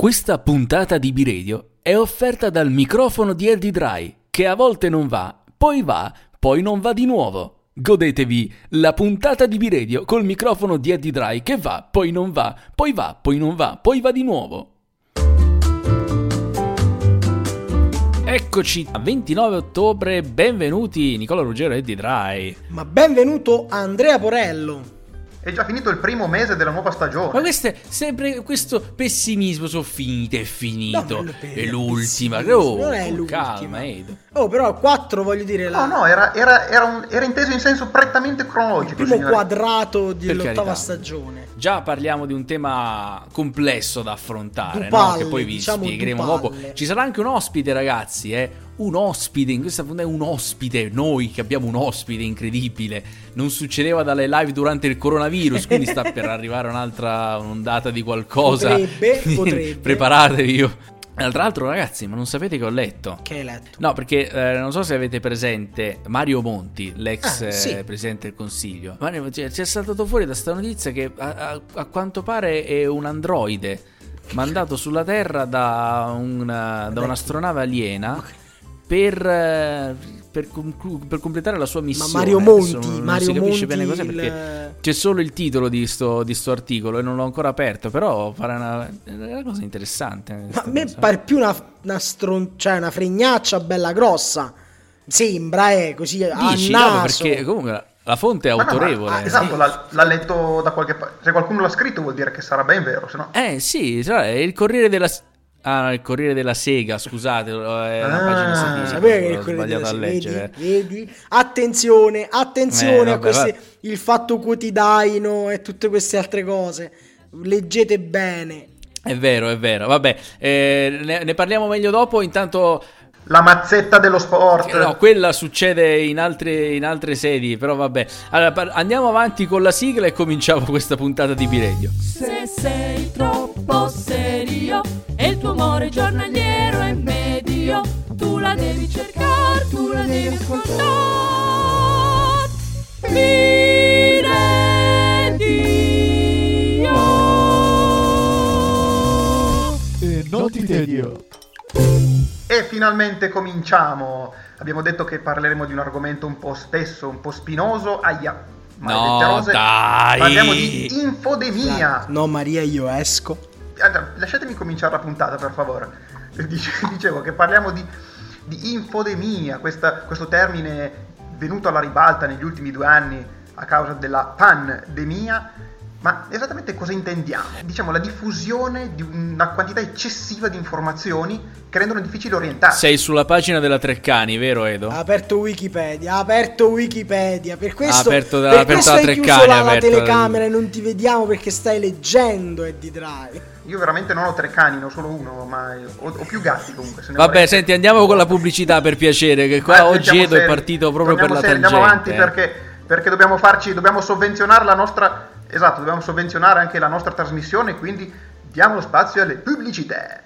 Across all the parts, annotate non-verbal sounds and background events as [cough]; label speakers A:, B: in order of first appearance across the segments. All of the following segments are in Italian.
A: Questa puntata di B-Radio è offerta dal microfono di Eddie Dry, che a volte non va, poi va, poi non va di nuovo. Godetevi la puntata di B-Radio col microfono di Eddie Dry che va, poi non va, poi va, poi non va, poi va di nuovo. Eccoci, 29 ottobre, benvenuti Nicola Ruggero e Eddie Dry.
B: Ma benvenuto Andrea Porello.
C: È già finito il primo mese della nuova stagione.
A: Ma questo è sempre questo pessimismo, sono finite, è finito.
B: No,
A: è l'ultima. Oh,
B: non è
A: con
B: l'ultima.
A: calma, Edo.
B: Oh, però 4 voglio dire, la-
C: No, no, era, era- era un- era inteso in senso prettamente cronologico.
B: il primo
C: signori.
B: quadrato dell'ottava stagione.
A: Già parliamo di un tema complesso da affrontare,
B: Due
A: no? che poi vi
B: diciamo
A: spiegheremo dopo. Ci sarà anche un ospite, ragazzi, eh? Un ospite, in questa puntata è un ospite, noi che abbiamo un ospite incredibile. Non succedeva dalle live durante il coronavirus, quindi sta per [laughs] arrivare un'altra ondata di qualcosa.
B: Potrebbe, [laughs] potrebbe.
A: Preparatevi io. Tra l'altro, ragazzi, ma non sapete che ho letto?
B: Che hai letto?
A: No, perché eh, non so se avete presente Mario Monti, l'ex
B: Ah, sì.
A: eh, presidente del consiglio. Mario, ci ci è saltato fuori da sta notizia che a, a- a quanto pare è un androide mandato sulla Terra da, un, eh, da un'astronave aliena per, eh, per, conclu- per completare la sua
B: Ma
A: missione.
B: Mario
A: Adesso
B: Monti,
A: non, non
B: Mario
A: si capisce
B: Monti,
A: bene cos'è
B: il-
A: perché c'è solo il titolo di sto, di sto articolo e non l'ho ancora aperto, però farà una, è una cosa interessante.
B: Ma a me
A: cosa.
B: pare più una, una stron- cioè una fregnaccia bella grossa. Sembra, eh, così a
A: Dici, no,
B: naso.
A: perché comunque la, la fonte è
C: Ma no, ma-
A: autorevole.
C: ah, esatto, l'ha, l'ha letto da qualche parte. Se qualcuno l'ha scritto vuol dire che sarà ben vero, se no...
A: Eh sì, cioè, è il Corriere della Ah, no, il Corriere della Sega, scusate, è una
C: Ah,
A: pagina
B: che il
A: ho sbagliato a leggere.
B: Vedi, vedi? Attenzione, attenzione
A: Eh,
B: a
A: vabbè,
B: questi,
A: va-
B: il fatto quotidiano e tutte queste altre cose. Leggete bene.
A: È vero, è vero. Vabbè, eh, ne, ne parliamo meglio dopo. Intanto,
C: La mazzetta dello sport.
A: eh, no, quella succede in altre, in altre sedi, però vabbè. Allora, par- andiamo avanti con la sigla e cominciamo questa puntata di Biredio.
D: Se sei troppo serio e il tuo amore giornaliero è medio, tu la devi cercare, tu la devi ascoltare. Dio.
E: E non ti tedio.
C: E finalmente cominciamo. Abbiamo detto che parleremo di un argomento un po' spesso, un po' spinoso. Aia.
A: No,
C: maledette rose.
A: dai.
C: Parliamo di infodemia.
B: No, Maria, io esco.
C: Allora, lasciatemi cominciare la puntata, per favore. [laughs] Dice- Dicevo che parliamo di, di infodemia, questa- questo termine venuto alla ribalta negli ultimi due anni a causa della pandemia. Ma esattamente cosa intendiamo? Diciamo la diffusione di una quantità eccessiva di informazioni che rendono difficile orientarsi.
A: Sei sulla pagina della Treccani, vero Edo?
B: Ha aperto Wikipedia, ha aperto Wikipedia. Per questo,
A: aperto da-
B: per
A: aperto
B: questo
A: da
B: hai
A: tre
B: chiuso la,
A: ha
B: la telecamera e non ti vediamo perché stai leggendo Eddie Drive.
C: Io veramente non ho tre cani, ne ho solo uno, ma ho, ho più gatti comunque. Se ne
A: Vabbè,
C: vorrei.
A: senti, andiamo con la pubblicità per piacere, che qua
C: Ah,
A: oggi
C: sentiamo
A: Edo è
C: seri.
A: partito proprio per
C: Torniamo
A: la
C: seri,
A: tangente.
C: Andiamo avanti
A: eh.
C: perché, perché dobbiamo farci, dobbiamo sovvenzionare la nostra, esatto, dobbiamo sovvenzionare anche la nostra trasmissione, quindi diamo lo spazio alle pubblicità.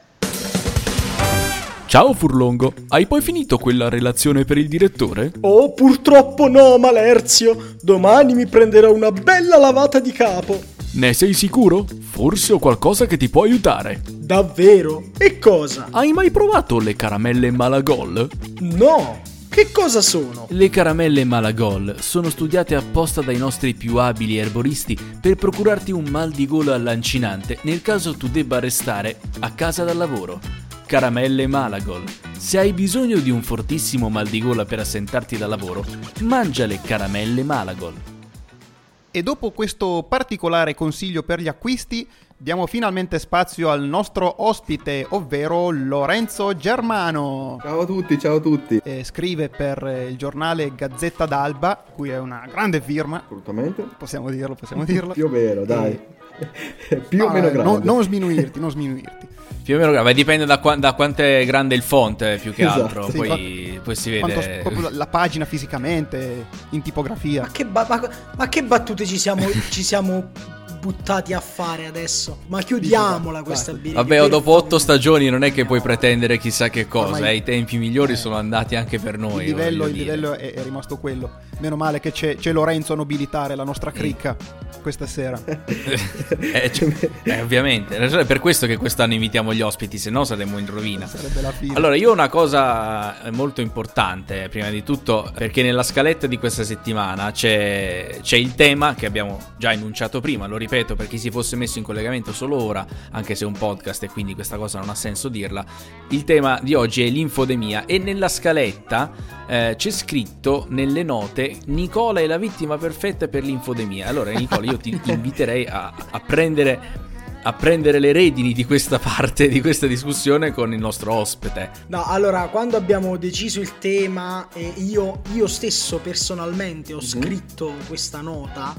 A: Ciao Furlongo, hai poi finito quella relazione per il direttore?
B: Oh, purtroppo no, Malerzio. Domani mi prenderò una bella lavata di capo.
A: Ne sei sicuro? Forse ho qualcosa che ti può aiutare.
B: Davvero? E cosa?
A: Hai mai provato le caramelle Malagol?
B: No. Che cosa sono?
A: Le caramelle Malagol sono studiate apposta dai nostri più abili erboristi per procurarti un mal di gola lancinante nel caso tu debba restare a casa dal lavoro. Caramelle Malagol. Se hai bisogno di un fortissimo mal di gola per assentarti da lavoro, mangia le caramelle Malagol.
F: E dopo questo particolare consiglio per gli acquisti, diamo finalmente spazio al nostro ospite, ovvero Lorenzo Germano.
E: Ciao a tutti, ciao a tutti.
F: Eh, scrive per eh, il giornale Gazzetta d'Alba, cui è una grande firma,
E: Assolutamente.
F: possiamo dirlo, possiamo dirlo. [laughs]
E: Più o meno, dai. [laughs] Più
F: No,
E: o meno
F: eh,
E: grande.
F: non- non sminuirti, non sminuirti.
A: Più o meno, beh, dipende da, qua- da quanto è grande il font, più che
E: Esatto.
A: altro.
F: Sì,
A: poi, poi si vede.
F: proprio la, la pagina fisicamente, in tipografia.
B: Ma che, ba- ma- ma che battute ci siamo, ci siamo buttati a fare adesso? Ma chiudiamola questa birra.
A: Vabbè, dopo otto stagioni non è che puoi pretendere chissà che cosa,
F: Ormai-
A: eh, i tempi migliori sono andati anche per noi.
F: il livello, il livello è, è rimasto quello. Meno male che c'è, c'è Lorenzo a nobilitare la nostra cricca questa sera. [laughs]
A: Eh, cioè, eh, ovviamente, è per questo che quest'anno invitiamo gli ospiti, se no saremmo in rovina.
F: Sarebbe la fine.
A: Allora, io ho una cosa molto importante, prima di tutto, perché nella scaletta di questa settimana c'è, c'è il tema che abbiamo già enunciato prima, lo ripeto per chi si fosse messo in collegamento solo ora, anche se è un podcast e quindi questa cosa non ha senso dirla. Il tema di oggi è l'infodemia e nella scaletta eh, c'è scritto nelle note Nicola è la vittima perfetta per l'infodemia. Allora, Nicola, io ti [laughs] inviterei a, a prendere a prendere le redini di questa parte, di questa discussione con il nostro ospite.
B: No, allora, quando abbiamo deciso il tema e io, io stesso personalmente ho scritto questa nota,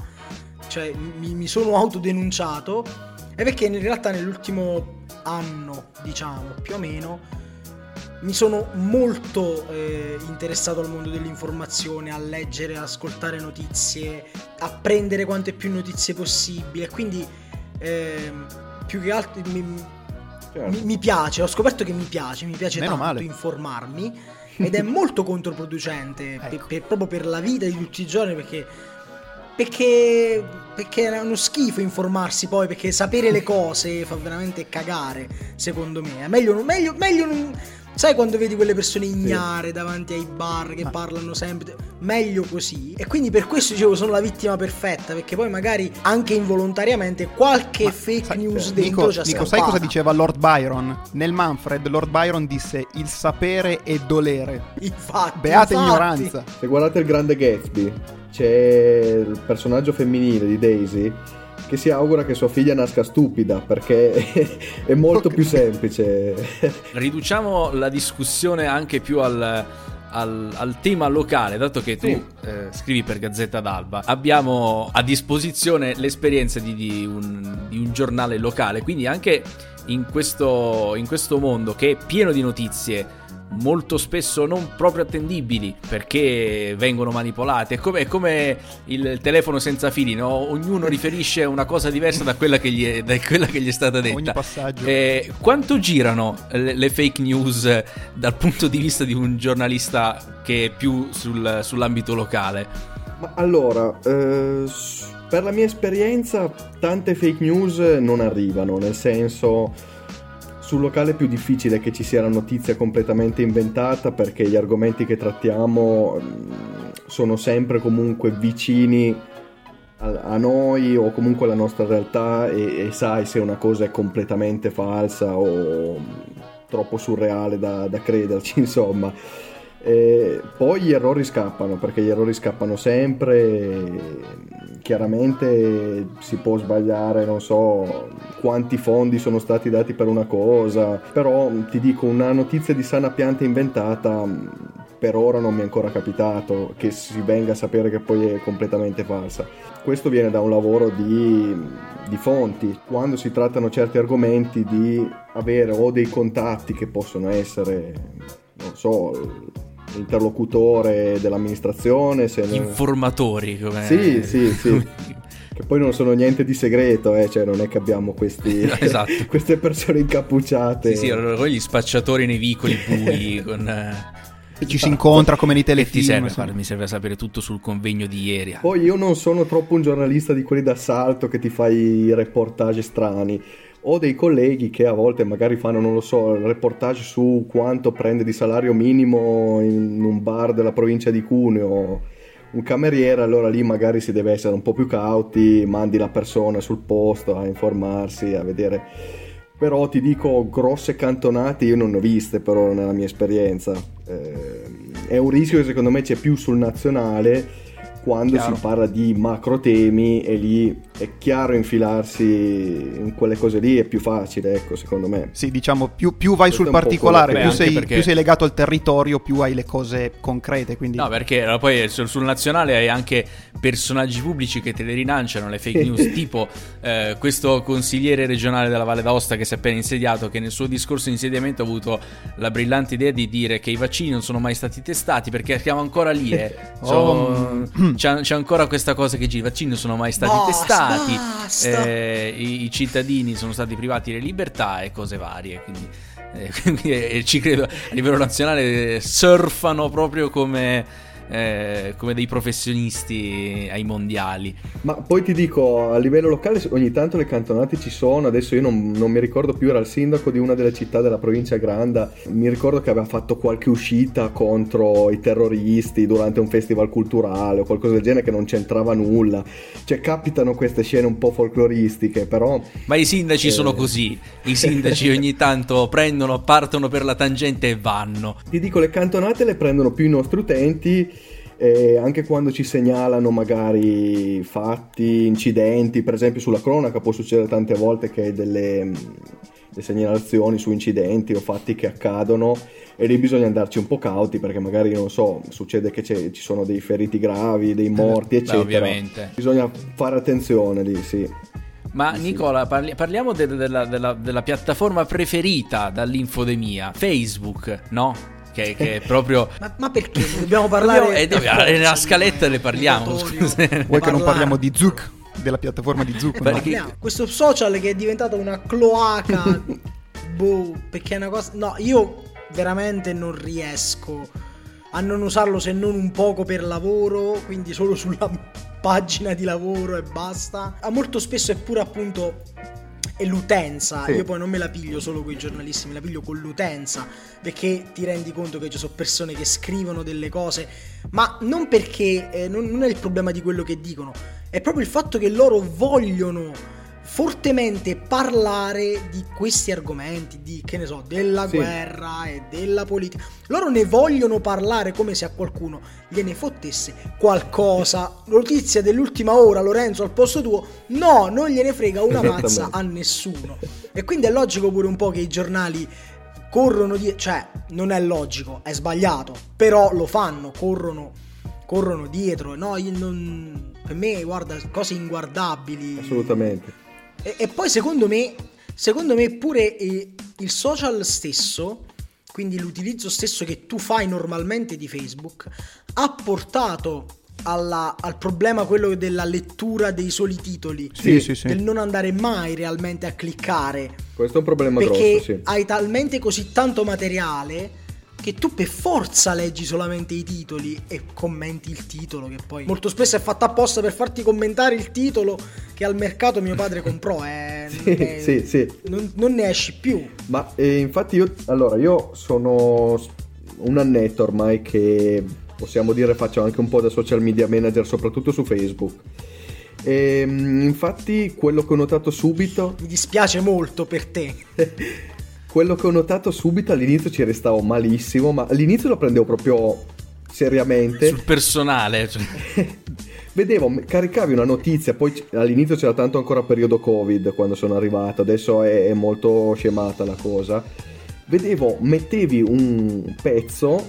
B: cioè mi, mi sono autodenunciato, è perché in realtà nell'ultimo anno, diciamo, più o meno, mi sono molto eh, interessato al mondo dell'informazione, a leggere, a ascoltare notizie, a prendere quante più notizie possibile, quindi ehm, più che altro mi,
E: Certo.
B: mi, mi piace, ho scoperto che mi piace, mi piace
F: Meno
B: tanto
F: male.
B: informarmi ed è molto controproducente [laughs] per-
F: Ecco.
B: per- proprio per la vita di tutti i giorni perché, perché, perché è uno schifo informarsi poi perché sapere le cose fa veramente cagare secondo me. È meglio, meglio, meglio non... Sai quando vedi quelle persone ignare davanti ai bar che
F: Ma-
B: parlano sempre? Meglio così. E quindi per questo dicevo sono la vittima perfetta, perché poi magari anche involontariamente qualche
F: Ma
B: fake
F: sai-
B: news
F: Nico,
B: dentro ci ha
F: Nico, sai cosa diceva Lord Byron? Nel Manfred, Lord Byron disse: Il sapere è dolere.
B: Infatti,
F: Beata
B: infatti.
F: ignoranza.
E: Se guardate il grande Gatsby, c'è il personaggio femminile di Daisy che si augura che sua figlia nasca stupida perché [laughs] è molto più semplice.
A: Riduciamo la discussione anche più al, al- al tema locale, dato che tu
E: Sì.
A: eh, scrivi per Gazzetta d'Alba. Abbiamo a disposizione l'esperienza di, di un, di un giornale locale, quindi anche in questo, in questo mondo che è pieno di notizie molto spesso non proprio attendibili perché vengono manipolate è come, è come il telefono senza fili no? ognuno riferisce una cosa diversa da quella che gli è, da quella che gli è stata detta
F: Ogni passaggio.
A: eh, quanto girano le, le fake news eh, dal punto di vista di un giornalista che è più sul- sull'ambito locale?
E: Ma allora, eh, per la mia esperienza, tante fake news non arrivano, nel senso sul locale è più difficile che ci sia una notizia completamente inventata perché gli argomenti che trattiamo mm, sono sempre comunque vicini a, a noi o comunque alla nostra realtà e, e sai se una cosa è completamente falsa o mm, troppo surreale da, da crederci, [laughs] insomma. E poi gli errori scappano perché gli errori scappano sempre. Chiaramente si può sbagliare, non so quanti fondi sono stati dati per una cosa, però ti dico una notizia di sana pianta inventata mh, per ora non mi è ancora capitato che si venga a sapere che poi è completamente falsa. Questo viene da un lavoro di, di fonti, quando si trattano certi argomenti di avere o dei contatti che possono essere, non so, l'interlocutore dell'amministrazione, se ne-
A: Informatori, come...
E: Sì, sì, sì. [laughs] che poi non sono niente di segreto, eh, cioè non è che abbiamo questi, [laughs]
A: Esatto. [laughs]
E: queste persone incappucciate.
A: Sì, sì, allora, gli spacciatori nei vicoli bui con... eh,
F: Ci si incontra come nei telefilm.
A: serve? mi serve a sapere tutto sul convegno di ieri.
E: Poi io non sono troppo un giornalista di quelli d'assalto che ti fai i reportage strani. Ho dei colleghi che a volte magari fanno, non lo so, reportage su quanto prende di salario minimo in un bar della provincia di Cuneo un cameriere, allora lì magari si deve essere un po' più cauti, mandi la persona sul posto a informarsi, a vedere. Però ti dico, grosse cantonate io non ne ho viste però nella mia esperienza. Eh, è un rischio che secondo me c'è più sul nazionale quando
F: Chiaro.
E: si parla di macro temi e lì è chiaro infilarsi in quelle cose lì, è più facile, ecco, secondo me.
F: Sì, diciamo, più, più vai
E: Questo
F: sul particolare, più
A: che-
F: sei,
A: perché-
F: più sei legato al territorio, più hai le cose concrete. Quindi
A: No, perché allora, poi sul, sul nazionale hai anche personaggi pubblici che te le rilanciano le fake news, tipo eh, questo consigliere regionale della Valle d'Aosta che si è appena insediato, che nel suo discorso di insediamento ha avuto la brillante idea di dire che i vaccini non sono mai stati testati, perché siamo ancora lì, eh.
F: Oh,
A: Sono-
F: mm.
A: c'è, c'è ancora questa cosa che dice i vaccini non sono mai stati
B: Basta,
A: violati,
B: basta.
A: eh, i, i cittadini sono stati privati delle libertà e cose varie. Quindi, eh, [laughs] quindi, eh, ci credo a livello nazionale eh, surfano proprio come, eh, come dei professionisti ai mondiali.
E: Ma poi ti dico, a livello locale ogni tanto le cantonate ci sono, adesso io non, non mi ricordo più, era il sindaco di una delle città della provincia Granda, mi ricordo che aveva fatto qualche uscita contro i terroristi durante un festival culturale o qualcosa del genere che non c'entrava nulla. Cioè capitano queste scene un po' folcloristiche, però...
A: Ma i sindaci
E: Eh.
A: sono così, i [laughs] sindaci ogni tanto prendono, partono per la tangente e vanno.
E: Ti dico, le cantonate le prendono più i nostri utenti. Eh, anche quando ci segnalano magari fatti, incidenti, per esempio sulla cronaca può succedere tante volte che delle, mh, delle segnalazioni su incidenti o fatti che accadono e lì bisogna andarci un po' cauti perché magari non so, succede che ci sono dei feriti gravi, dei morti,
A: Eh, Beh,
E: eccetera.
A: ovviamente.
E: Bisogna fare attenzione lì, sì.
A: Ma Nicola, parli- parliamo de- della, della- della piattaforma preferita dall'infodemia, Facebook, no? Che, che è proprio... [laughs]
B: Ma, ma perché? Dobbiamo parlare.
A: Dobbiamo- eh, dobbiamo- nella scaletta ne parliamo.
F: Vuoi che non parliamo di Zuc, della piattaforma di Zuc? No?
B: Parliamo. Questo social che è diventato una cloaca. [laughs] boh, perché è una cosa. No, io veramente non riesco a non usarlo se non un poco per lavoro, quindi solo sulla [laughs] pagina di lavoro e basta. Ma molto spesso è pure appunto è l'utenza.
E: Sì.
B: Io poi non me la piglio solo con i giornalisti, me la piglio con l'utenza. Perché ti rendi conto che ci sono persone che scrivono delle cose, ma non perché eh, non, non è il problema di quello che dicono, è proprio il fatto che loro vogliono fortemente parlare di questi argomenti, di che ne so, della
E: Sì.
B: guerra e della politica. Loro ne vogliono parlare come se a qualcuno gliene fottesse qualcosa. Notizia dell'ultima ora, Lorenzo, al posto tuo. No, non gliene frega una mazza a nessuno. E quindi è logico pure un po' che i giornali corrono di... cioè, non è logico, è sbagliato, però lo fanno, corrono, corrono dietro. No, io non... per me, guarda, cose inguardabili.
E: Assolutamente.
B: E, e poi secondo me, secondo me pure eh, il social stesso, quindi l'utilizzo stesso che tu fai normalmente di Facebook, ha portato alla- al problema quello della lettura dei soli titoli.
F: Sì, sì, sì.
B: Del non andare mai realmente a cliccare.
E: Questo è un problema
B: Perché
E: grosso, sì.
B: hai talmente così tanto materiale che tu per forza leggi solamente i titoli e commenti il titolo che poi molto spesso è fatto apposta per farti commentare il titolo che al mercato mio padre comprò eh,
E: Sì,
B: eh,
E: sì, sì.
B: Non, non ne esci più
E: Ma eh, infatti io, allora, io sono un annetto ormai che possiamo dire faccio anche un po' da social media manager, soprattutto su Facebook. E, mm, infatti quello che ho notato subito,
B: mi dispiace molto per te [laughs]
E: quello che ho notato subito all'inizio ci restavo malissimo, ma all'inizio lo prendevo proprio seriamente.
A: Sul personale. cioè. [laughs]
E: Vedevo, caricavi una notizia, poi all'inizio c'era tanto ancora periodo Covid quando sono arrivato, adesso è, è molto scemata la cosa. Vedevo, mettevi un pezzo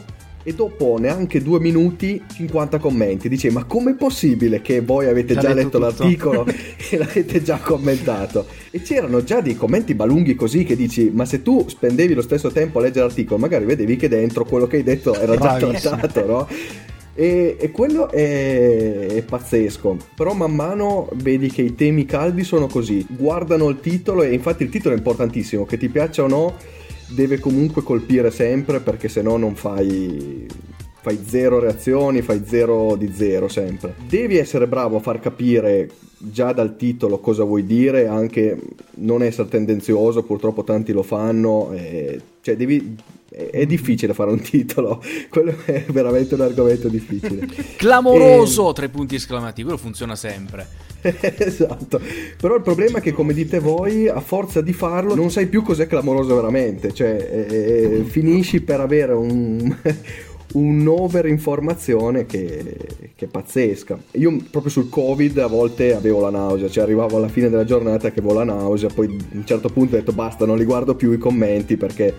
E: e dopo neanche due minuti 50 commenti. Dicevi, ma com'è possibile che voi avete
F: Già
E: già,
F: letto
E: letto
F: tutto."
E: l'articolo [laughs] e l'avete già commentato? E c'erano già dei commenti balunghi così che dici, ma se tu spendevi lo stesso tempo a leggere l'articolo, magari vedevi che dentro quello che hai detto era già trattato, no? E, e quello è, è pazzesco. Però man mano vedi che i temi caldi sono così. Guardano il titolo e infatti il titolo è importantissimo, che ti piaccia o no, deve comunque colpire sempre perché se no non fai fai zero reazioni, fai zero di zero sempre. Devi essere bravo a far capire già dal titolo cosa vuoi dire, anche non essere tendenzioso, purtroppo tanti lo fanno, e- cioè devi è è difficile fare un titolo, [laughs] quello è veramente un argomento difficile. [laughs]
A: Clamoroso! Tre punti esclamativi, quello funziona sempre. [laughs]
E: esatto. Però il problema è che, come dite voi, a forza di farlo non sai più cos'è clamoroso veramente. Cioè, eh, finisci per avere un. Un'overinformazione che, che è pazzesca. Io proprio sul Covid a volte avevo la nausea, cioè arrivavo alla fine della giornata che avevo la nausea, poi a un certo punto ho detto basta, non li guardo più i commenti perché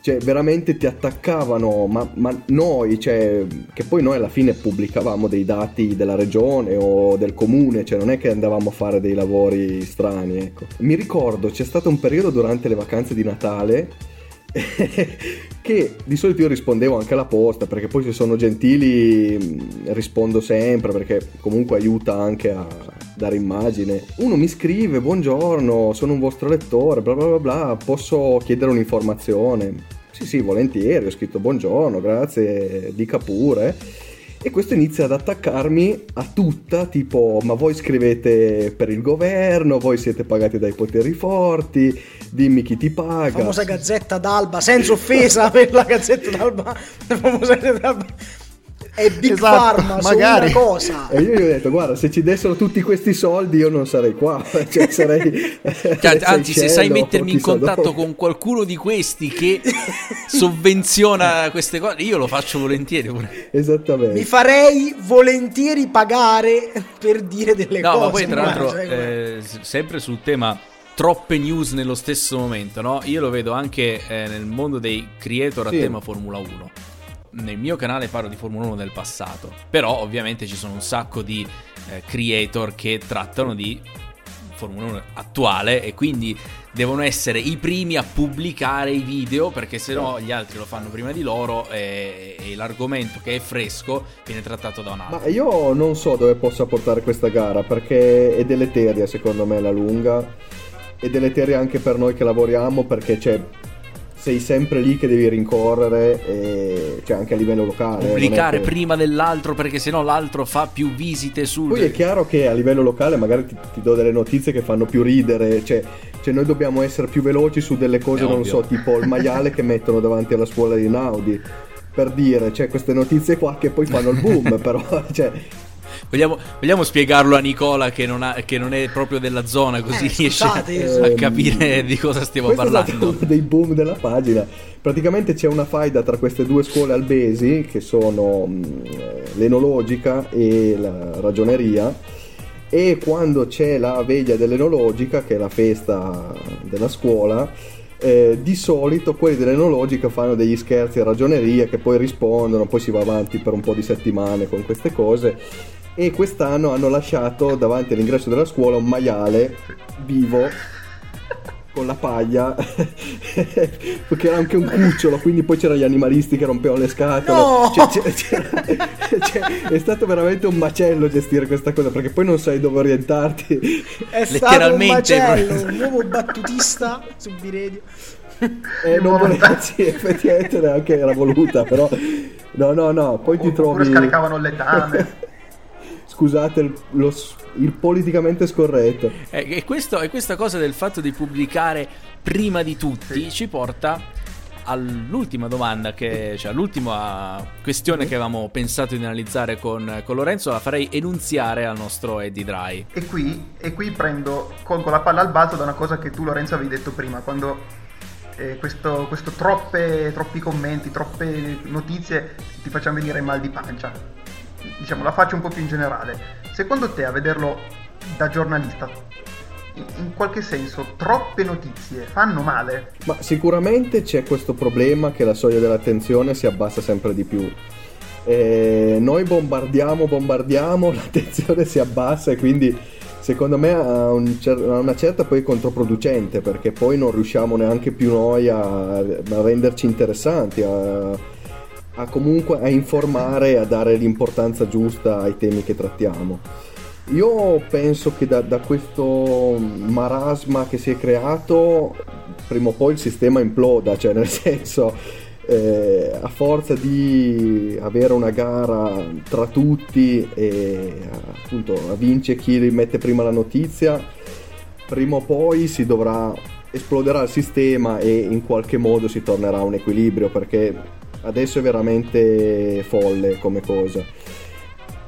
E: cioè veramente ti attaccavano, ma, ma noi, cioè, che poi noi alla fine pubblicavamo dei dati della regione o del comune, cioè non è che andavamo a fare dei lavori strani, ecco. Mi ricordo, c'è stato un periodo durante le vacanze di Natale [laughs] che di solito io rispondevo anche alla posta perché poi se sono gentili mh, rispondo sempre perché comunque aiuta anche a dare immagine. Uno mi scrive buongiorno, sono un vostro lettore, bla bla bla bla, posso chiedere un'informazione? Sì sì, volentieri, ho scritto buongiorno, grazie, dica pure. E questo inizia ad attaccarmi a tutta, tipo, ma voi scrivete per il governo, voi siete pagati dai poteri forti, dimmi chi ti paga.
B: La famosa Gazzetta d'Alba, senza offesa per la Gazzetta d'Alba, [laughs] la famosa Gazzetta d'Alba. È Big
F: Esatto,
B: Pharma,
F: magari.
B: su una cosa.
E: E io gli ho detto, guarda, se ci dessero tutti questi soldi io non sarei qua, [laughs] cioè [laughs] sarei...
A: Cioè, anzi, se sai mettermi in contatto
E: dove.
A: con qualcuno di questi che [laughs] sovvenziona queste cose, io lo faccio volentieri. pure.
E: Esattamente.
B: Mi farei volentieri pagare per dire delle
A: No,
B: cose.
A: ma poi tra l'altro,
B: cioè,
A: eh, sempre sul tema troppe news nello stesso momento, no? Io lo vedo anche eh, nel mondo dei creator a
E: Sì.
A: tema Formula 1. Nel mio canale parlo di Formula 1 del passato, però ovviamente ci sono un sacco di eh, creator che trattano di Formula 1 attuale e quindi devono essere i primi a pubblicare i video perché sennò gli altri lo fanno prima di loro e, e l'argomento che è fresco viene trattato da un altro.
E: Ma io non so dove possa portare questa gara perché è deleteria secondo me la lunga. È deleteria anche per noi che lavoriamo perché c'è, sei sempre lì che devi rincorrere, e, cioè anche a livello locale.
A: pubblicare
E: che-
A: prima dell'altro perché sennò l'altro fa più visite sul
E: Poi è chiaro che a livello locale magari ti, ti do delle notizie che fanno più ridere, cioè, cioè noi dobbiamo essere più veloci su delle cose,
A: È
E: non
A: ovvio.
E: so, tipo il maiale che mettono davanti alla scuola di Naudi. Per dire, cioè queste notizie qua che poi fanno il boom, [laughs] però, cioè,
A: vogliamo, vogliamo spiegarlo a Nicola che non, ha- che non è proprio della zona così
B: Eh,
A: riesce
B: scusate,
A: a
E: ehm,
A: capire di cosa stiamo parlando
E: uno dei boom della pagina. Praticamente c'è una faida tra queste due scuole albesi, che sono mh, eh, l'enologica e la ragioneria. E quando c'è la veglia dell'enologica, che è la festa della scuola, eh, di solito quelli dell'enologica fanno degli scherzi a ragioneria che poi rispondono, poi si va avanti per un po' di settimane con queste cose. E quest'anno hanno lasciato davanti all'ingresso della scuola un maiale vivo con la paglia [laughs] perché era anche un cucciolo quindi poi c'erano gli animalisti che rompevano le scatole
B: No!
E: Cioè, c'era- cioè, è stato veramente un macello gestire questa cosa perché poi non sai dove orientarti
B: È stato un
A: Letteralmente,
B: macello, un nuovo battutista su Biredio.
E: e non volevo sì, effettivamente neanche era voluta però no no no poi ti
C: Oppure
E: trovi
C: scaricavano il letame.
E: Scusate il, lo il politicamente scorretto.
A: Eh, e, questo, e questa cosa del fatto di pubblicare prima di tutti ci porta all'ultima domanda che cioè all'ultima questione che avevamo pensato di analizzare con, con Lorenzo la farei enunziare al nostro Eddie Dry.
C: E qui, e qui prendo, colgo la palla al balzo da una cosa che tu Lorenzo avevi detto prima, quando eh, questo, questo troppe, troppi commenti, troppe notizie ti facciano venire mal di pancia. Diciamo, la faccio un po' più in generale. Secondo te, a vederlo da giornalista, in, qualche senso, troppe notizie fanno male?
E: Ma sicuramente c'è questo problema che la soglia dell'attenzione si abbassa sempre di più. Eh, noi bombardiamo, bombardiamo, [laughs] l'attenzione si abbassa e quindi secondo me a, un cer- una certa poi controproducente perché poi non riusciamo neanche più noi a, a renderci interessanti, a, a comunque a informare, a dare l'importanza giusta ai temi che trattiamo. Io penso che da, da questo marasma che si è creato, prima o poi il sistema imploda, cioè nel [laughs] senso, eh, a forza di avere una gara tra tutti e appunto vince chi mette prima la notizia, prima o poi si dovrà esploderà il sistema e in qualche modo si tornerà a un equilibrio perché adesso è veramente folle come cosa.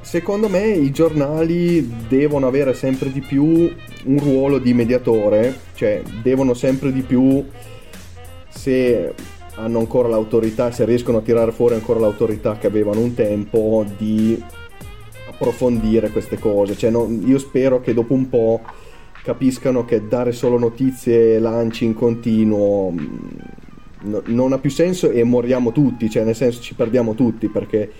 E: Secondo me i giornali devono avere sempre di più un ruolo di mediatore, cioè devono sempre di più, se hanno ancora l'autorità, se riescono a tirare fuori ancora l'autorità che avevano un tempo, di approfondire queste cose. Cioè, non- io spero che dopo un po' capiscano che dare solo notizie e lanci in continuo mh, no- non ha più senso e moriamo tutti, cioè nel senso ci perdiamo tutti perché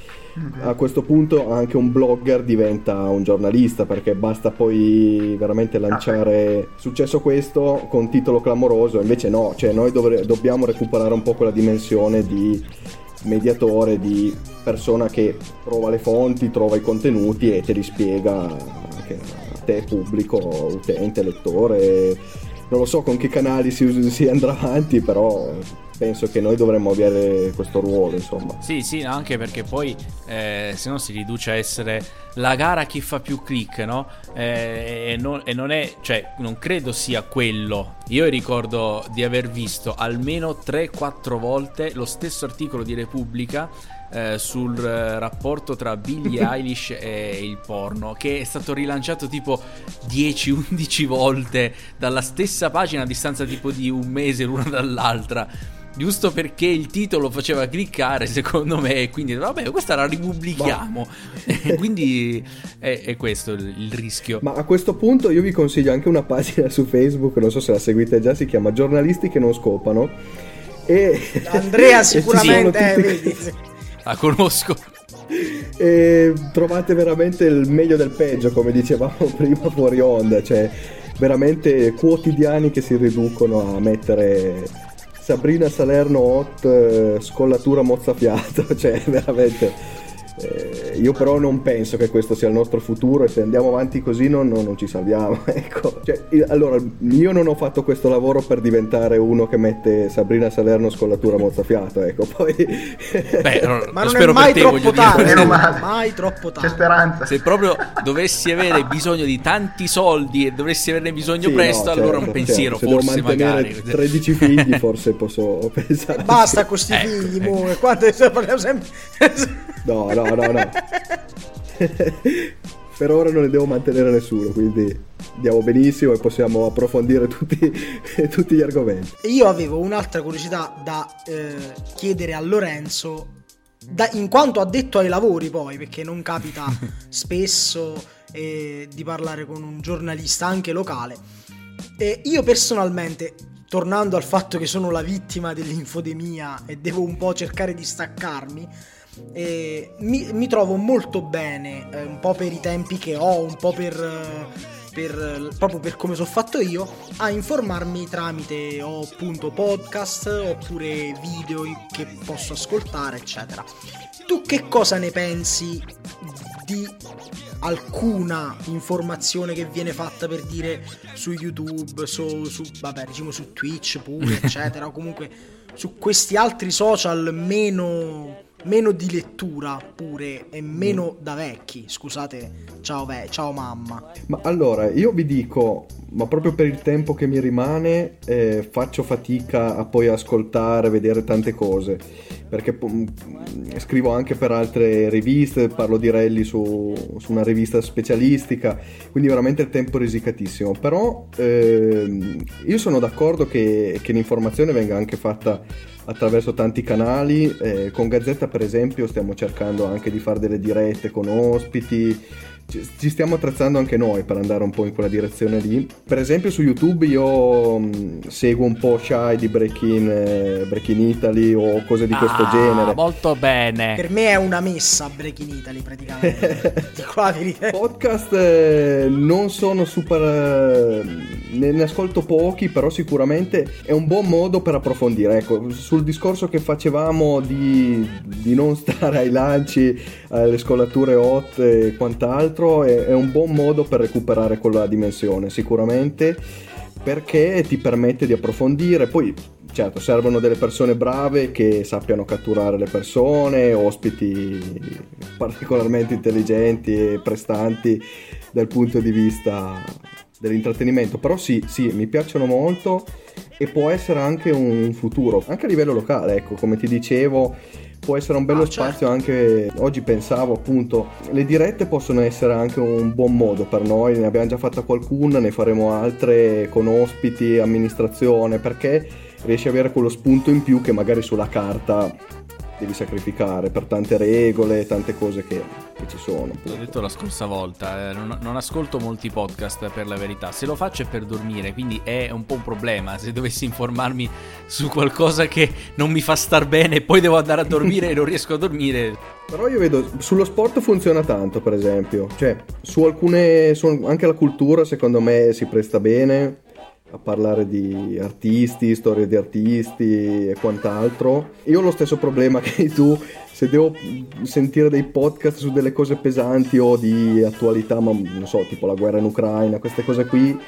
E: a questo punto anche un blogger diventa un giornalista perché basta poi veramente lanciare successo questo con titolo clamoroso invece no cioè noi dovre- dobbiamo recuperare un po' quella dimensione di mediatore di persona che trova le fonti trova i contenuti e te li spiega anche a te pubblico utente lettore. Non lo so con che canali si, si andrà avanti però penso che noi dovremmo avere questo ruolo insomma
A: Sì, sì, anche perché poi eh, se no si riduce a essere la gara chi fa più click, no? Eh, e, non, e non è, cioè, non credo sia quello. Io ricordo di aver visto almeno 3-4 volte lo stesso articolo di Repubblica eh, sul eh, rapporto tra Billie [laughs] Eilish e il porno, che è stato rilanciato tipo 10-11 volte dalla stessa pagina a distanza tipo di un mese l'una dall'altra. Giusto perché il titolo faceva cliccare, secondo me, e quindi vabbè, questa la ripubblichiamo. [laughs] Quindi è, è questo il, rischio.
E: Ma a questo punto io vi consiglio anche una pagina su Facebook, non so se la seguite già, si chiama Giornalisti che non scopano. E
B: Andrea [laughs] sicuramente, eh,
E: tutti-.
A: La conosco.
E: e trovate veramente il meglio del peggio, come dicevamo [laughs] prima fuori onda, cioè veramente quotidiani che si riducono a mettere Sabrina Salerno hot eh, scollatura mozzafiato, [laughs] cioè veramente eh, io però non penso che questo sia il nostro futuro e se andiamo avanti così non, non- non ci salviamo. [laughs] Ecco. Cioè, io- allora, io non ho fatto questo lavoro per diventare uno che mette Sabrina Salerno scollatura mozzafiato. Ecco, [laughs] poi...
A: Beh, [laughs] no,
B: Ma non è
A: spero
B: mai
A: per te,
B: troppo
A: dire.
B: tardi.
C: Meno male.
B: Mai troppo
C: C'è
B: tardi.
C: speranza.
A: Se proprio dovessi avere bisogno di tanti soldi e dovessi averne bisogno
E: Sì,
A: presto,
E: no,
A: allora
E: certo,
A: un pensiero,
E: certo. Se devo
A: forse magari.
E: 13 figli, forse posso pensare.
B: Basta con sti
A: Ecco,
B: figli,
A: ecco.
B: e quando parliamo sempre...
E: No, no, no, no. [laughs] per ora non ne devo mantenere nessuno, quindi andiamo benissimo e possiamo approfondire tutti, [laughs] tutti gli argomenti.
B: Io avevo un'altra curiosità da eh, chiedere a Lorenzo, da- in quanto addetto ai lavori poi, perché non capita [laughs] spesso eh, di parlare con un giornalista anche locale. E io personalmente, tornando al fatto che sono la vittima dell'infodemia e devo un po' cercare di staccarmi, eh, mi, mi trovo molto bene, eh, un po' per i tempi che ho, un po' per, eh, per, eh, proprio per come sono fatto io, a informarmi tramite o appunto podcast oppure video che posso ascoltare, eccetera. Tu che cosa ne pensi di alcuna informazione che viene fatta per dire su YouTube, su, su vabbè, diciamo su Twitch pure, [laughs] eccetera, o comunque su questi altri social meno meno di lettura pure e meno da vecchi. Scusate, ciao ve, ciao mamma.
E: Ma allora, io vi dico, ma proprio per il tempo che mi rimane, eh, faccio fatica a poi ascoltare, vedere tante cose. Perché po- mm, scrivo anche per altre riviste, parlo di rally su, su una rivista specialistica, quindi veramente il tempo è risicatissimo. Però ehm, io sono d'accordo che, che l'informazione venga anche fatta attraverso tanti canali. eh, con Gazzetta, per esempio, stiamo cercando anche di fare delle dirette con ospiti. Ci ci stiamo attrezzando anche noi per andare un po' in quella direzione lì. Per esempio, su YouTube io mh, seguo un po' Shy di Break In, eh, Break In Italy o cose di questo
A: Ah,
E: genere.
A: Molto bene.
B: Per me è una messa Break in Italy praticamente. Dico la verità.
E: Podcast eh, non sono super. eh, ne, ne ascolto pochi, però sicuramente è un buon modo per approfondire. Ecco, sul discorso che facevamo di, di non stare ai lanci, alle scollature hot e quant'altro, è, è un buon modo per recuperare quella dimensione, sicuramente, perché ti permette di approfondire. Poi. Certo, servono delle persone brave che sappiano catturare le persone, ospiti particolarmente intelligenti e prestanti dal punto di vista dell'intrattenimento. Però sì, sì, mi piacciono molto e può essere anche un futuro, anche a livello locale, ecco, come ti dicevo, può essere un bello
B: Ah, certo.
E: spazio anche oggi pensavo appunto le dirette possono essere anche un buon modo per noi ne abbiamo già fatta qualcuna ne faremo altre con ospiti amministrazione perché riesci ad avere quello spunto in più che magari sulla carta devi sacrificare per tante regole, tante cose che, che ci sono.
A: L'ho detto la scorsa volta, eh, non, non ascolto molti podcast per la verità, se lo faccio è per dormire, quindi è un po' un problema se dovessi informarmi su qualcosa che non mi fa star bene e poi devo andare a dormire e non riesco a dormire.
E: Però io vedo, sullo sport funziona tanto per esempio, cioè su alcune, su anche la cultura secondo me si presta bene a parlare di artisti, storie di artisti e quant'altro. Io ho lo stesso problema [laughs] che hai tu, se devo sentire dei podcast su delle cose pesanti o di attualità, ma non so, tipo la guerra in Ucraina, queste cose qui,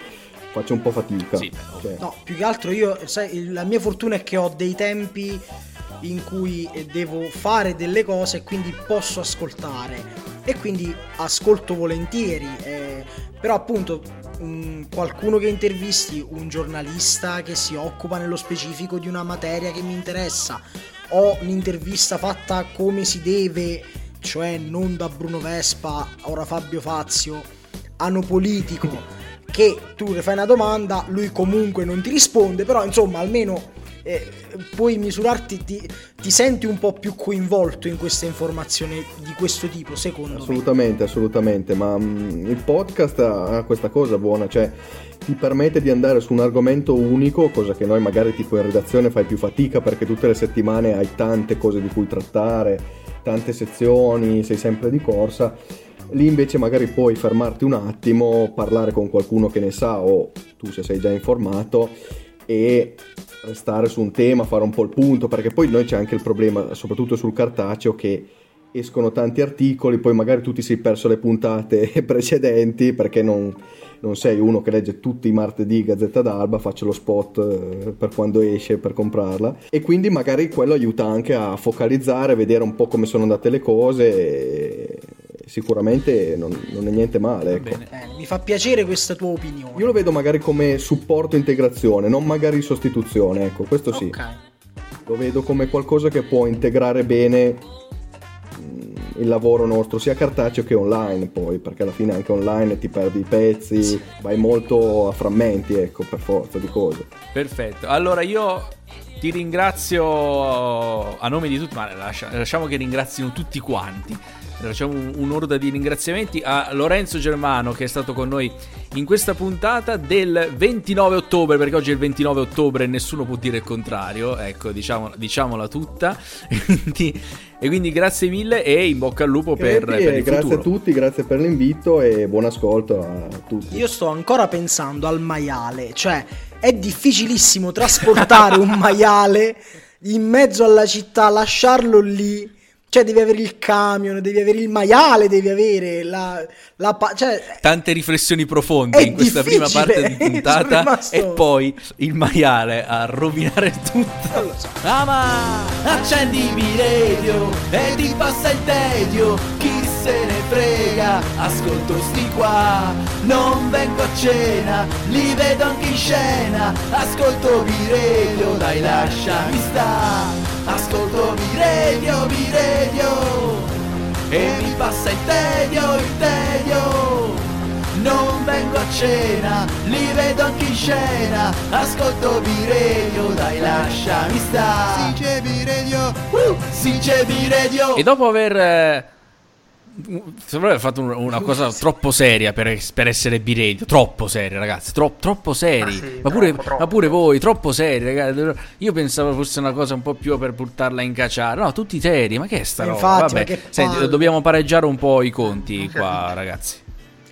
E: faccio un po' fatica.
A: Sì,
E: Cioè,
B: No, più che altro io, sai, la mia fortuna è che ho dei tempi in cui devo fare delle cose e quindi posso ascoltare e quindi ascolto volentieri, eh, però appunto un- qualcuno che intervisti, un giornalista che si occupa nello specifico di una materia che mi interessa, o un'intervista fatta come si deve, cioè non da Bruno Vespa, ora Fabio Fazio, anopolitico, [laughs] che tu le fai una domanda, lui comunque non ti risponde, però insomma almeno eh, puoi misurarti, ti, ti senti un po' più coinvolto in questa informazione di questo tipo, secondo me.
E: Assolutamente, assolutamente, ma mm, il podcast ha questa cosa buona, cioè ti permette di andare su un argomento unico, cosa che noi magari tipo in redazione fai più fatica perché tutte le settimane hai tante cose di cui trattare, tante sezioni, sei sempre di corsa. Lì invece magari puoi fermarti un attimo, parlare con qualcuno che ne sa o tu se sei già informato e restare su un tema, fare un po' il punto, perché poi noi c'è anche il problema, soprattutto sul cartaceo, che escono tanti articoli, poi magari tu ti sei perso le puntate [laughs] precedenti perché non, non sei uno che legge tutti i martedì Gazzetta d'Alba, faccio lo spot eh, per quando esce per comprarla. E quindi magari quello aiuta anche a focalizzare, vedere un po' come sono andate le cose e sicuramente non, non è niente male. Ecco.
A: Bene.
B: Bene, mi fa piacere questa tua opinione.
E: Io lo vedo magari come supporto integrazione, non magari sostituzione, ecco, questo sì.
B: Ok.
E: Lo vedo come qualcosa che può integrare bene mm, il lavoro nostro, sia cartaceo che online poi, perché alla fine anche online ti perdi i pezzi, vai molto a frammenti, ecco, per forza di cose.
A: Perfetto, allora io ti ringrazio a nome di tutti, ma lascia- lasciamo che ringrazino tutti quanti. Facciamo un- un'orda di ringraziamenti a Lorenzo Germano che è stato con noi in questa puntata del 29 ottobre, perché oggi è il 29 ottobre e nessuno può dire il contrario, ecco, diciamo, diciamola tutta. [laughs] E quindi grazie mille e in bocca al lupo per, per il
E: grazie
A: futuro.
E: a tutti, grazie per l'invito e buon ascolto a tutti.
B: Io sto ancora pensando al maiale, cioè è difficilissimo trasportare un maiale in mezzo alla città, lasciarlo lì. Cioè devi avere il camion, devi avere il maiale, devi avere la... la pa- cioè,
A: Tante riflessioni profonde in questa prima parte di [laughs] puntata
B: rimasto-
A: e poi il maiale a rovinare tutto.
B: so.
D: Ama, accendimi radio e ti passa il tedio, chi se ne frega, ascolto sti qua, non vengo a cena, li vedo anche in scena, ascolto mi radio, dai lasciami sta, ascolto mi radio, mi radio, e mi passa il tedio, il tedio. Non vengo a cena, li vedo anche in scena Ascolto video, dai lasciami sta
F: Sì, c'è radio.
D: uh, Sì c'è radio
A: E dopo aver eh, secondo me ha fatto un- una cosa troppo seria per, per essere B-Radio, troppo seria ragazzi, tro- troppo seri,
C: Ma sì,
A: ma, pure,
C: troppo,
A: ma pure voi, troppo seri ragazzi, io pensavo fosse una cosa un po' più per buttarla in cacciare, no tutti seri, ma che è sta
B: Eh,
A: roba?
B: infatti,
A: Vabbè, senti, dobbiamo pareggiare un po' i conti
C: Non si
A: qua ragazzi.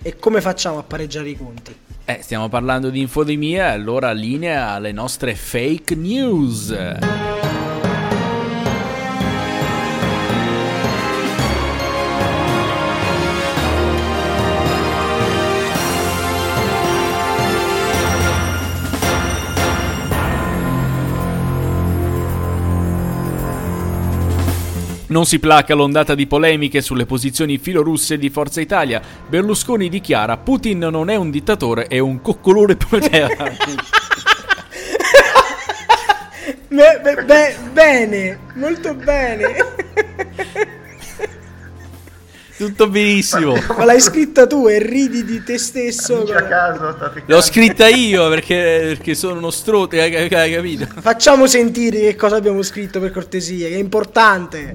B: E come facciamo a pareggiare i conti?
A: Eh, stiamo parlando di infodemia, allora linea alle nostre fake news. Non si placa l'ondata di polemiche sulle posizioni filorusse di Forza Italia. Berlusconi dichiara Putin non è un dittatore, è un coccolone
B: Be- be- be- bene, molto bene.
A: Tutto benissimo. [laughs]
B: Ma l'hai scritta tu e ridi di te stesso.
C: A caso,
A: L'ho scritta io perché, perché sono uno strote, hai hai capito?
B: Facciamo sentire che cosa abbiamo scritto per cortesia, che è importante.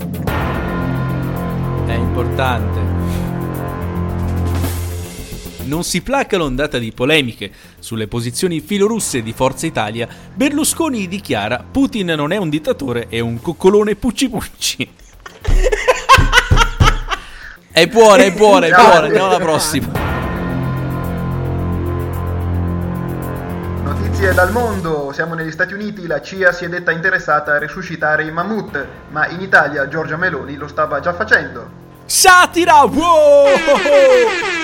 A: È importante. Non si placa l'ondata di polemiche sulle posizioni filorusse di Forza Italia, Berlusconi dichiara Putin non è un dittatore, è un coccolone pucci pucci. [laughs] È buona, è buona, è buona, andiamo alla prossima.
C: Notizie dal mondo, siamo negli Stati Uniti, la CIA si è detta interessata a resuscitare i mammut, ma in Italia Giorgia Meloni lo stava già facendo.
A: Satira! Wow!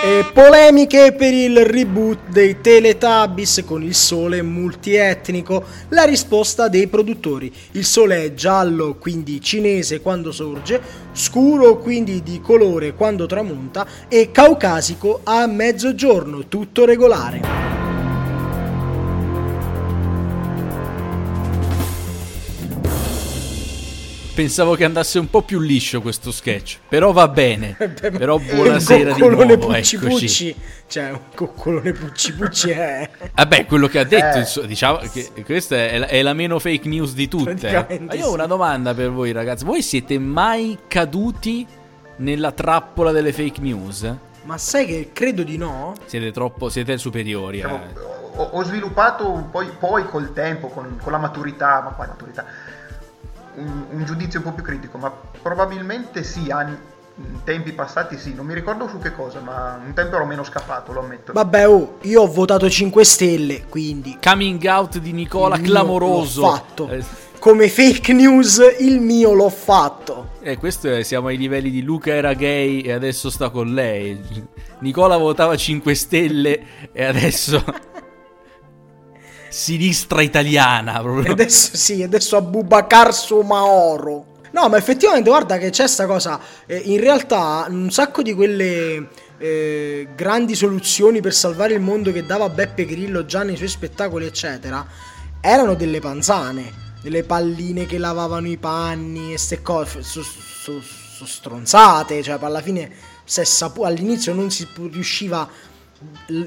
B: E polemiche per il reboot dei Teletubbies con il sole multietnico. La risposta dei produttori. Il sole è giallo, quindi cinese quando sorge, scuro, quindi di colore quando tramonta e caucasico a mezzogiorno, tutto regolare.
A: Pensavo che andasse un po' più liscio questo sketch, però va bene. [laughs] Però
B: un
A: buonasera di nuovo,
B: pucci
A: eccoci.
B: pucci. Cioè, un coccolone pucci pucci è.
A: Vabbè, quello che ha detto,
C: Eh.
A: diciamo che questa è la, è la meno fake news di tutte. Ma io ho
B: sì.
A: una domanda per voi, ragazzi. Voi siete mai caduti nella trappola delle fake news?
B: Ma sai che credo di no?
A: Siete troppo, siete superiori.
C: Diciamo,
A: eh.
C: ho, ho sviluppato poi, poi col tempo, con, con la maturità, ma quale maturità? Un, un giudizio un po' più critico, ma probabilmente sì, anni- in tempi passati sì, non mi ricordo su che cosa, ma un tempo ero meno scappato, lo ammetto.
B: Vabbè, oh, io ho votato 5 stelle, quindi
A: Coming out di Nicola
B: il
A: clamoroso.
B: L'ho fatto.
A: Eh,
B: Come fake news, il mio l'ho fatto.
A: eh, questo è, siamo ai livelli di Luca era gay e adesso sta con lei. Nicola votava 5 stelle e adesso [laughs] sinistra italiana. Proprio.
B: adesso sì, adesso Abubakar Somaoro. No, ma effettivamente guarda che c'è sta cosa. eh, in realtà un sacco di quelle eh, grandi soluzioni per salvare il mondo che dava Beppe Grillo già nei suoi spettacoli, eccetera, erano delle panzane. Delle palline che lavavano i panni e ste cose. Sono stronzate. Cioè, alla fine, sapu- all'inizio non si riusciva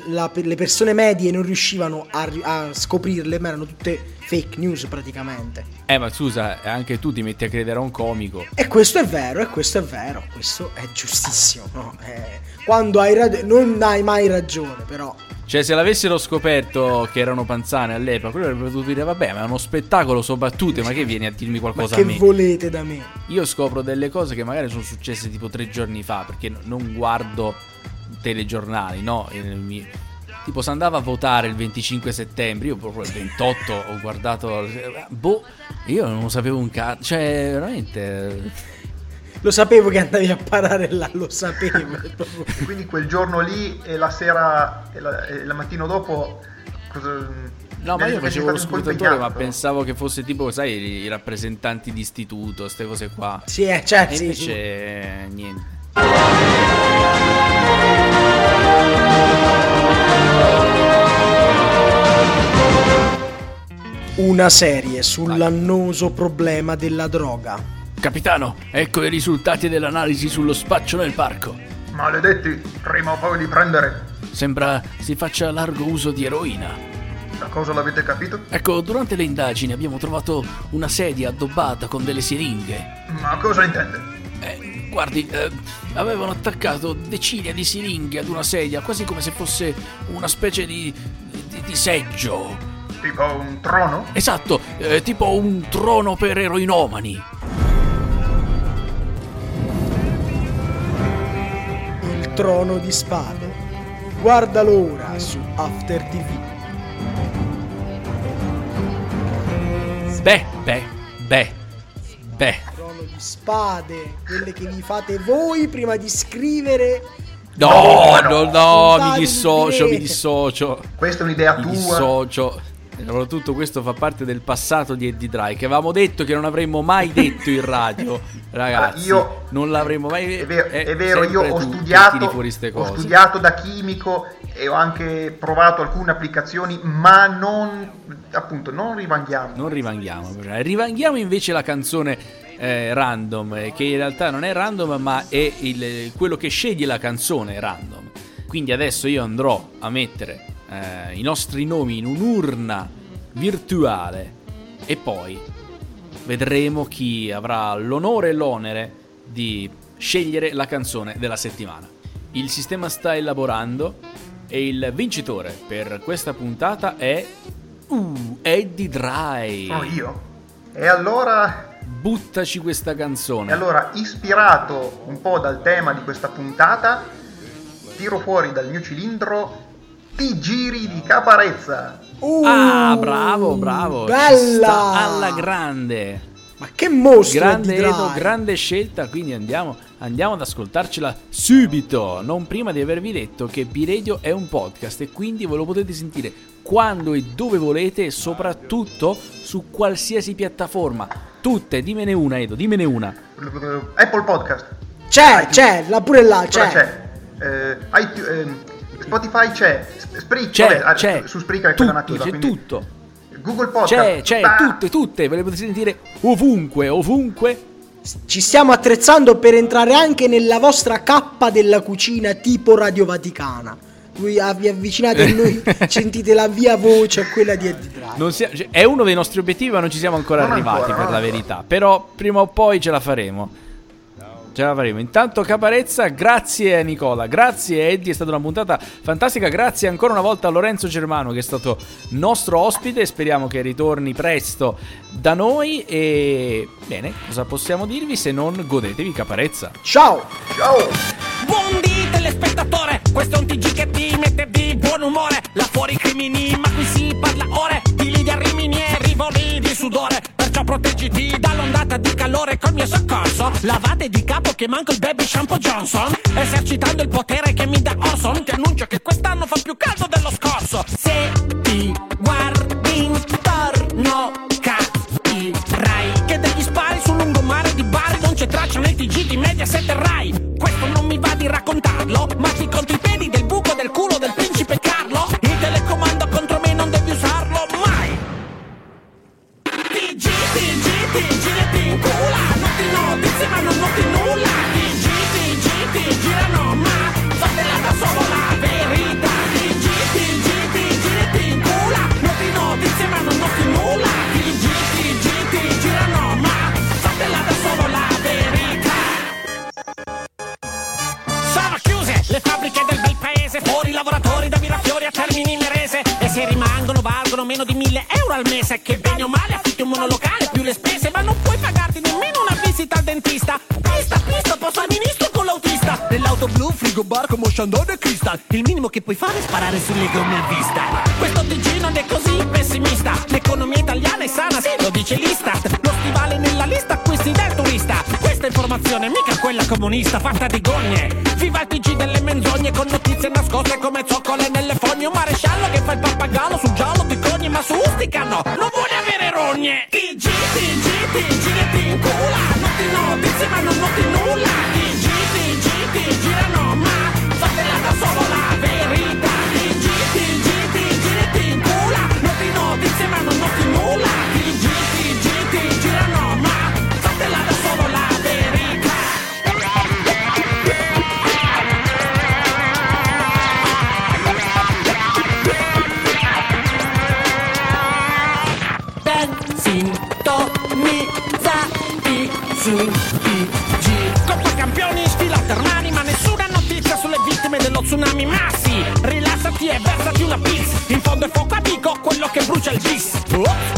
B: la- le persone medie non riuscivano a, a scoprirle, ma erano tutte fake news praticamente.
A: Eh, ma scusa, anche tu ti metti a credere a un comico.
B: E questo è vero, e questo è vero, questo è giustissimo. no? Eh, quando hai ragione, non hai mai ragione, però.
A: Cioè, se l'avessero scoperto che erano panzane all'epoca, quello avrebbe potuto dire: Vabbè, ma è uno spettacolo, so battute, ma che vieni a dirmi qualcosa
B: che
A: a me?
B: volete da me?
A: Io scopro delle cose che magari sono successe tipo tre giorni fa, perché no- non guardo telegiornali, no? Tipo, se andava a votare il 25 settembre, io proprio il 28 ho guardato. Boh, io non sapevo un cazzo. Cioè, veramente.
B: Lo sapevo che andavi a parare là, lo sapevo. [laughs]
C: quindi quel giorno lì e la sera e la, e la mattino dopo cosa,
A: No, ma io facevo lo scrutatore, ma pensavo che fosse tipo, sai, i i rappresentanti di istituto, queste cose qua.
B: sì, eh, cioè,
A: E
B: sì,
A: invece
B: sì.
A: niente.
B: Una serie sull'annoso problema della droga.
A: Capitano, ecco i risultati dell'analisi sullo spaccio nel parco.
C: Maledetti, prima o poi li prendere.
A: Sembra si faccia largo uso di eroina.
C: La cosa l'avete capito?
A: Ecco, durante le indagini abbiamo trovato una sedia addobbata con delle siringhe.
C: Ma cosa intende?
A: Eh, guardi, eh, avevano attaccato decine di siringhe ad una sedia, quasi come se fosse una specie di, di, di seggio.
C: Tipo un trono?
A: Esatto, eh, tipo un trono per eroinomani.
B: Il trono di spade. Guardalo ora su After TV.
A: Beh, beh, beh, beh.
B: Trono di spade, quelle che vi fate voi prima di scrivere.
A: No,
C: no,
A: no, no, mi
B: di
A: dissocio, mi dissocio.
C: Questa è un'idea
A: Mi
C: tua?
A: dissocio. Soprattutto questo fa parte del passato di Eddie Dry che avevamo detto che non avremmo mai detto in radio, [laughs] ragazzi.
C: Io-
A: non l'avremmo mai
C: È vero,
A: eh,
C: è vero, io ho studiato, ho studiato da chimico e ho anche provato alcune applicazioni, ma non, appunto, non rivanghiamo.
A: Non rivanghiamo, rivanghiamo invece la canzone eh, random, eh, che in realtà non è random, ma è il- quello che sceglie la canzone random. Quindi adesso io andrò a mettere eh, i nostri nomi in un'urna virtuale e poi vedremo chi avrà l'onore e l'onere di scegliere la canzone della settimana. Il sistema sta elaborando e il vincitore per questa puntata è uh, Eddie Dry.
C: Sono io. E allora,
A: Buttaci questa canzone.
C: e allora, ispirato un po' dal tema di questa puntata, tiro fuori dal mio cilindro Ti giri di Caparezza.
B: Uh,
A: ah, bravo, bravo. Ci
B: Bella!
A: sta alla grande.
B: Ma che mostro
A: Grande Edo, grande scelta, quindi andiamo, andiamo ad ascoltarcela subito, non prima di avervi detto che B-Radio è un podcast e quindi ve lo potete sentire quando e dove volete e soprattutto su qualsiasi piattaforma. Tutte, dimmene una Edo, dimmene una.
C: Apple Podcast.
B: C'è, c'è, là pure là, c'è.
C: c'è? Eh, iTunes- ehm, Spotify c'è. Spreaker,
A: C'è,
C: vabbè, ah,
A: c'è,
C: Su Spreaker è
A: tutto,
C: quella nativa.
A: c'è
C: quindi-
A: tutto.
C: Google Podcast.
A: C'è, c'è,
C: Ah,
A: tutte, tutte, ve le potete sentire ovunque, ovunque.
B: Ci stiamo attrezzando per entrare anche nella vostra cappa della cucina tipo Radio Vaticana. Voi vi avvicinate a [laughs] noi, sentite la via voce, quella di Eddie.
A: Non sia- cioè, è uno dei nostri obiettivi, ma non ci siamo ancora
C: Non
A: arrivati
C: ancora,
A: per la
C: ancora.
A: verità. Però prima o poi ce la faremo. Ce la faremo. Intanto Caparezza, grazie Nicola, grazie Eddie, è stata una puntata fantastica. Grazie ancora una volta a Lorenzo Germano che è stato nostro ospite. Speriamo che ritorni presto da noi. E bene, cosa possiamo dirvi se non godetevi Caparezza?
B: Ciao!
C: Ciao!
G: Buondì telespettatore, questo è un TG che ti mette di buon umore. Là fuori i crimini, ma qui si parla ore di Lidia Rimini e rivoli di sudore. Perciò proteggiti dall'ondata di calore col mio soccorso. Lavate di capo che manco il baby shampoo Johnson. Esercitando il potere che mi dà Orson, ti annuncio che quest'anno fa più caldo dello scorso. Se ti guardi intorno, capirai che degli spari sul lungomare di Bari non c'è traccia nei TG di Mediaset e Rai. Questo non mi va di raccontarlo, ma ti conto meno di 1000 euro al mese. Che bene o male affitti un monolocale più le spese, ma non puoi pagarti nemmeno una visita al dentista. Pista, pista, posso al ministro con l'autista. Nell'auto blu, frigo bar come Chandon e Crystal. Il minimo che puoi fare è sparare sulle gomme a vista. Questo TG non è così pessimista. L'economia italiana è sana, sì, lo dice l'Istat. Lo stivale nella lista acquisti del turista. Questa informazione mica quella comunista fatta di gogne. Viva il TG delle menzogne con notizie nascoste come zoccole nelle fogne. Un maresciallo che fa il pappagallo sul giallo ma su Ustica no, non vuole avere rogne. TG, TG, TG, le ti incula. Noti notizie ma non tsunami Ma sì, rilassati e versati una pizza. In fondo è fuoco amico quello che brucia il bis.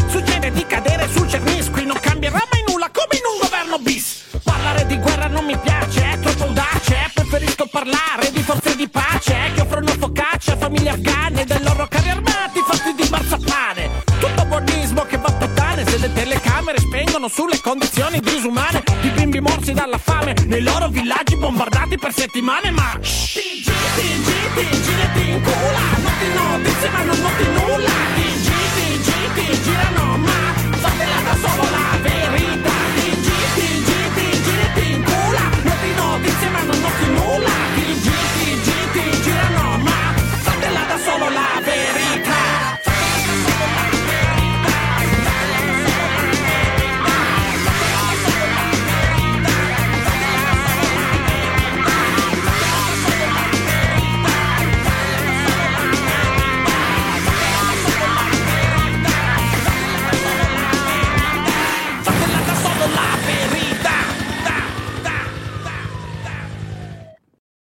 G: Succede di cadere sul cernisqui Non cambierà mai nulla come in un governo bis. Parlare di guerra non mi piace, è troppo audace. Preferisco parlare di forze di pace Che offrono focaccia a famiglie afghane Dei loro carri armati fatti di marzapane Tutto buonismo che va a puttane Se le telecamere spengono sulle condizioni disumane. Di bimbi morsi dalla fame Nei loro villaggi bombardati per settimane Ma shh, TG, TG, TG, le ti incula. Noti notizie ma non nulla